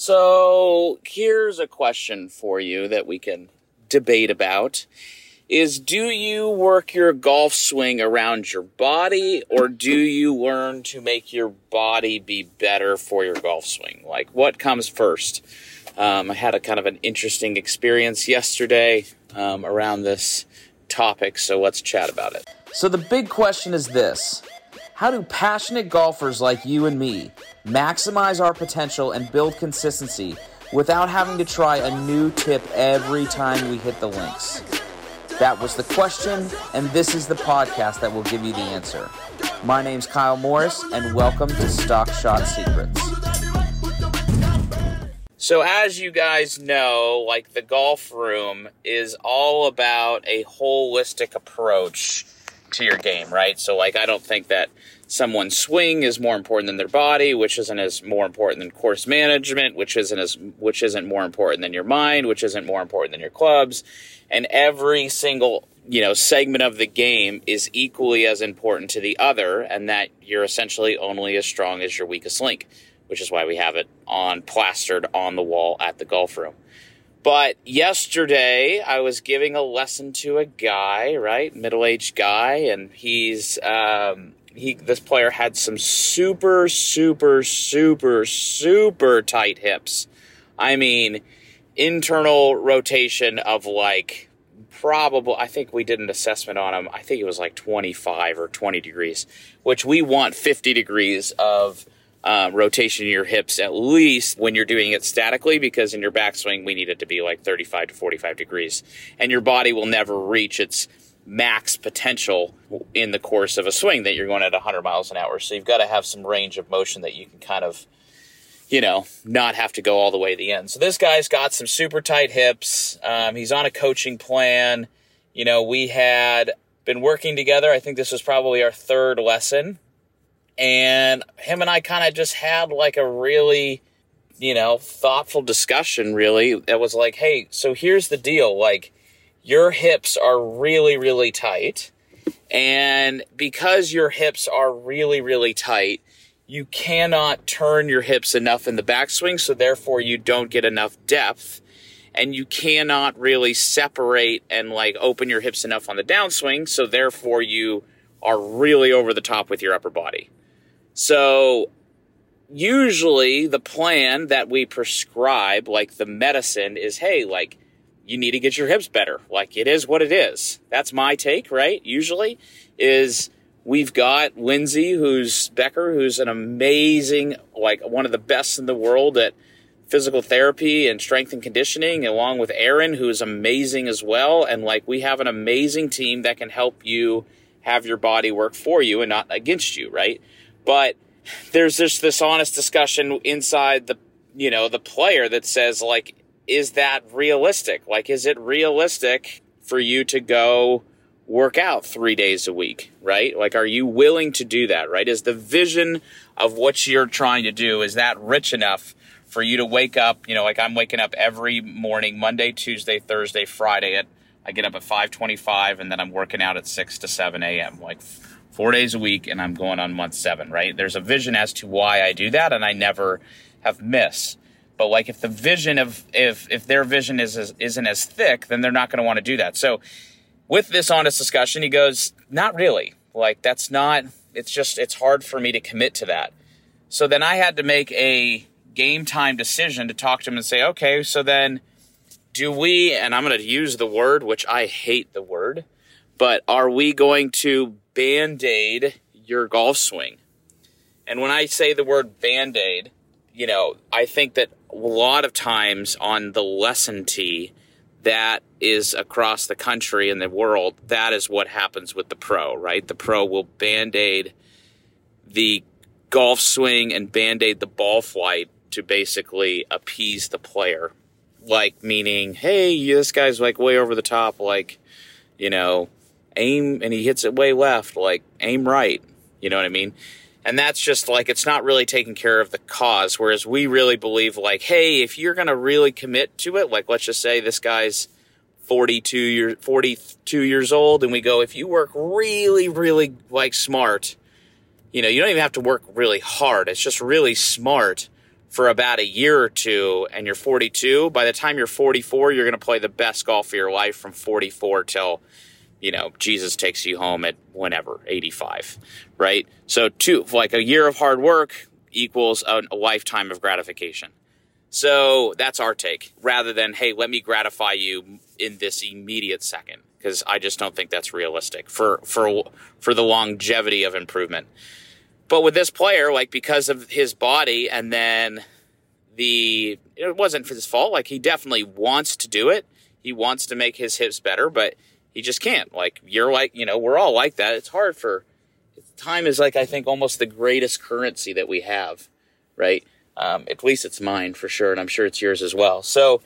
So here's a question for you that we can debate about is do you work your golf swing around your body or do you learn to make your body be better for your golf swing? Like what comes first? Um, I had a kind of an interesting experience yesterday um, around this topic, so let's chat about it. So the big question is this how do passionate golfers like you and me maximize our potential and build consistency without having to try a new tip every time we hit the links? That was the question, and this is the podcast that will give you the answer. My name's Kyle Morris, and welcome to Stock Shot Secrets. So, as you guys know, like the golf room is all about a holistic approach to your game, right? So, like, I don't think that someone's swing is more important than their body, which isn't as more important than course management, which isn't as which isn't more important than your mind, which isn't more important than your clubs, and every single you know segment of the game is equally as important to the other, and that you're essentially only as strong as your weakest link, which is why we have it on plastered on the wall at the golf room. But yesterday, I was giving a lesson to a guy, right, middle-aged guy, and he's um, he this player had some super super super super tight hips. I mean, internal rotation of like probable I think we did an assessment on him. I think it was like 25 or 20 degrees, which we want 50 degrees of um, rotation in your hips at least when you're doing it statically because in your backswing we need it to be like 35 to 45 degrees and your body will never reach its max potential in the course of a swing that you're going at 100 miles an hour. So you've got to have some range of motion that you can kind of, you know, not have to go all the way to the end. So this guy's got some super tight hips. Um, he's on a coaching plan. You know, we had been working together. I think this was probably our third lesson. And him and I kind of just had like a really, you know, thoughtful discussion, really. That was like, hey, so here's the deal. Like, your hips are really, really tight. And because your hips are really, really tight, you cannot turn your hips enough in the backswing, so therefore you don't get enough depth. And you cannot really separate and like open your hips enough on the downswing, so therefore you are really over the top with your upper body. So usually the plan that we prescribe, like the medicine, is hey, like you need to get your hips better. Like it is what it is. That's my take, right? Usually is we've got Lindsay, who's Becker, who's an amazing, like one of the best in the world at physical therapy and strength and conditioning, along with Aaron, who is amazing as well. And like we have an amazing team that can help you have your body work for you and not against you, right? But there's just this honest discussion inside the you know the player that says like is that realistic? Like, is it realistic for you to go work out three days a week, right? Like, are you willing to do that, right? Is the vision of what you're trying to do, is that rich enough for you to wake up, you know, like I'm waking up every morning, Monday, Tuesday, Thursday, Friday at, I get up at 525 and then I'm working out at 6 to 7 a.m. Like four days a week and I'm going on month seven, right? There's a vision as to why I do that and I never have missed. But like if the vision of if if their vision is, is isn't as thick, then they're not going to want to do that. So with this honest discussion, he goes, "Not really. Like that's not. It's just it's hard for me to commit to that." So then I had to make a game time decision to talk to him and say, "Okay, so then." do we, and I'm going to use the word, which I hate the word, but are we going to band aid your golf swing? And when I say the word band aid, you know, I think that a lot of times on the lesson tee that is across the country and the world, that is what happens with the pro, right? The pro will band aid the golf swing and band aid the ball flight to basically appease the player. Like, meaning, hey, this guy's like way over the top, like, you know, aim, and he hits it way left, like, aim right. You know what I mean? And that's just like, it's not really taking care of the cause. Whereas we really believe, like, hey, if you're to really commit to it, like, let's just say this guy's 42 years, 42 years old, and we go, if you work really, really like smart, you know, you don't even have to work really hard. It's just really smart for about a year or two and you're 42, by the time you're 44, you're going to play the best golf of your life from 44 till, you know, Jesus takes you home at whenever, 85, right? So, two, like a year of hard work equals a, a lifetime of gratification. So that's our take rather than, hey, let me gratify you in this immediate second because I just don't think that's realistic for, for, for the longevity of improvement. But with this player, like because of his body and then the, it wasn't his fault. Like he definitely wants to do it. He wants to make his hips better, but he just can't. Like you're like, you know, we're all like that. It's hard for, time is like, I think almost the greatest currency that we have, right? Um, at least it's mine for sure, and I'm sure it's yours as well. So,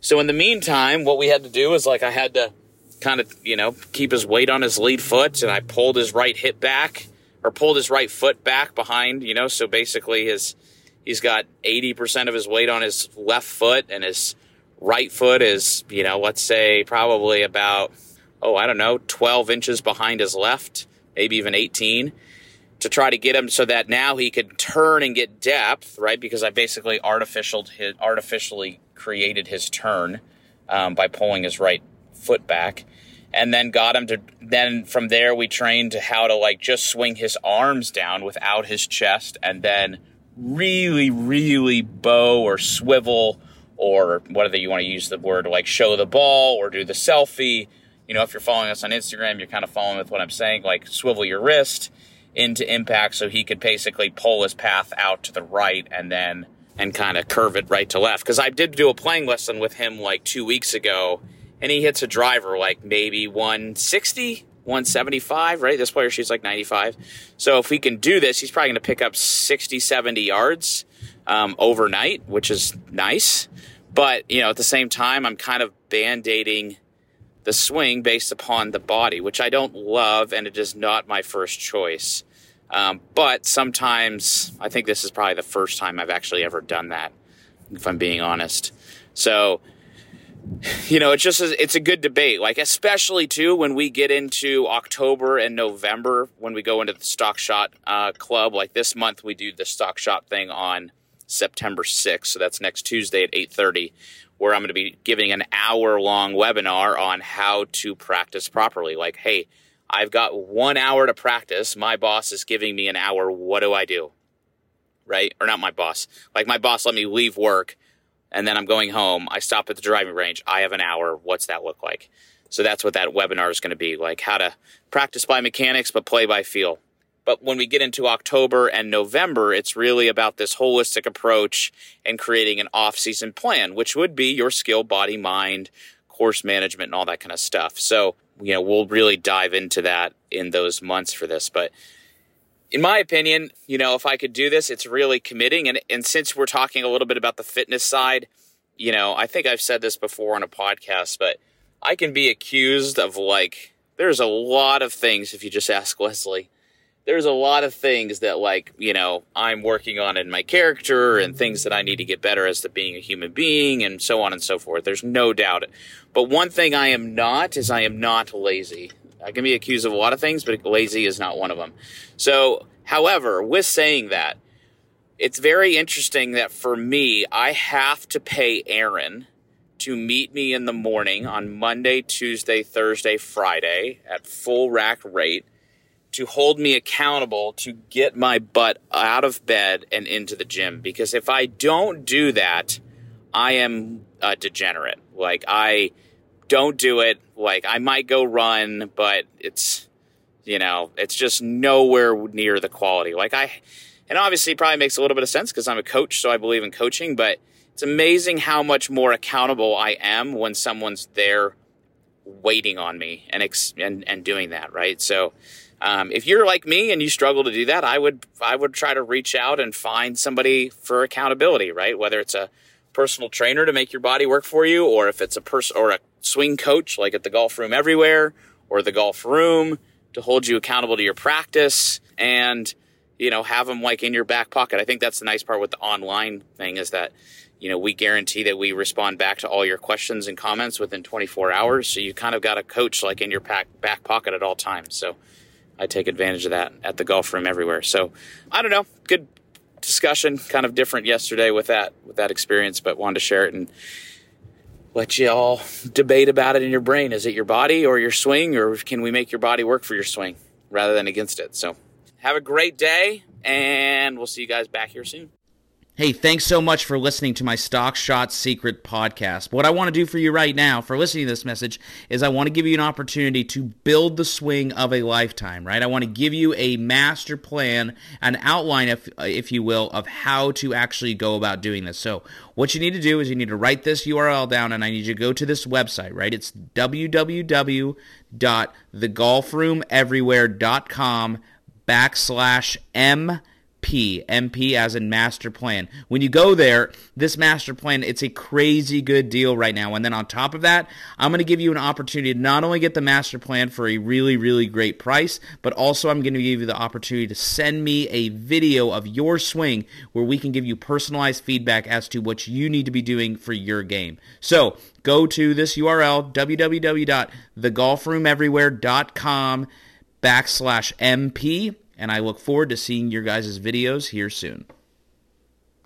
so in the meantime, what we had to do is like I had to kind of you know keep his weight on his lead foot, and I pulled his right hip back or pulled his right foot back behind. You know, so basically his he's got 80% of his weight on his left foot, and his right foot is you know let's say probably about oh I don't know 12 inches behind his left, maybe even 18 to try to get him so that now he could turn and get depth, right? Because I basically his, artificially created his turn um, by pulling his right foot back, and then got him to. Then from there we trained to how to like just swing his arms down without his chest, and then really, really bow or swivel or whether you want to use the word like show the ball or do the selfie. You know, if you're following us on Instagram, you're kind of following with what I'm saying, like swivel your wrist into impact so he could basically pull his path out to the right and then and kind of curve it right to left. Because I did do a playing lesson with him like two weeks ago, and he hits a driver like maybe 160, 175, right? This player shoots like 95. So if we can do this, he's probably going to pick up 60, 70 yards um, overnight, which is nice. But, you know, at the same time, I'm kind of band aiding the swing based upon the body, which I don't love, and it is not my first choice. Um, but sometimes I think this is probably the first time I've actually ever done that, if I'm being honest. So, you know, it's just a, it's a good debate. Like especially too when we get into October and November when we go into the stock shot uh, club. Like this month, we do the stock shot thing on September 6th, so that's next Tuesday at 8:30 where I'm going to be giving an hour long webinar on how to practice properly. Like, hey, I've got one hour to practice. My boss is giving me an hour. What do I do? Right? Or not my boss. Like, my boss let me leave work and then I'm going home. I stop at the driving range. I have an hour. What's that look like? So that's what that webinar is going to be like how to practice by mechanics, but play by feel. But when we get into October and November, it's really about this holistic approach and creating an off season plan, which would be your skill, body, mind, course management, and all that kind of stuff. So, you know, we'll really dive into that in those months for this. But in my opinion, you know, if I could do this, it's really committing. And, and since we're talking a little bit about the fitness side, you know, I think I've said this before on a podcast, but I can be accused of like, there's a lot of things if you just ask Leslie there's a lot of things that like you know i'm working on in my character and things that i need to get better as to being a human being and so on and so forth. There's no doubt. But one thing i am not is i am not lazy. I can be accused of a lot of things but lazy is not one of them. So however with saying that it's very interesting that for me i have to pay aaron to meet me in the morning on monday tuesday thursday friday at full rack rate to hold me accountable to get my butt out of bed and into the gym. Because if I don't do that, I am a degenerate. Like, I don't do it. Like, I might go run, but it's, you know, it's just nowhere near the quality. Like, I, and obviously probably makes a little bit of sense because I'm a coach, so I believe in coaching, but it's amazing how much more accountable I am when someone's there waiting on me and, ex- and, and doing that, right? So, um, if you're like me and you struggle to do that, I would I would try to reach out and find somebody for accountability, right? Whether it's a personal trainer to make your body work for you, or if it's a person or a swing coach like at the golf room everywhere or the golf room to hold you accountable to your practice and you know have them like in your back pocket. I think that's the nice part with the online thing is that you know we guarantee that we respond back to all your questions and comments within 24 hours. So you kind of got a coach like in your back back pocket at all times. So I take advantage of that at the golf room everywhere. So I don't know. Good discussion, kind of different yesterday with that with that experience, but wanted to share it and let you all debate about it in your brain. Is it your body or your swing, or can we make your body work for your swing rather than against it? So, have a great day, and we'll see you guys back here soon. Hey, thanks so much for listening to my Stock Shot Secret podcast. What I want to do for you right now, for listening to this message, is I want to give you an opportunity to build the swing of a lifetime, right? I want to give you a master plan, an outline, if, if you will, of how to actually go about doing this. So, what you need to do is you need to write this URL down, and I need you to go to this website, right? It's www.thegolfroomeverywhere.com backslash M MP, MP as in master plan. When you go there, this master plan, it's a crazy good deal right now. And then on top of that, I'm going to give you an opportunity to not only get the master plan for a really, really great price, but also I'm going to give you the opportunity to send me a video of your swing where we can give you personalized feedback as to what you need to be doing for your game. So go to this URL, www.thegolfroomeverywhere.com backslash MP and I look forward to seeing your guys' videos here soon.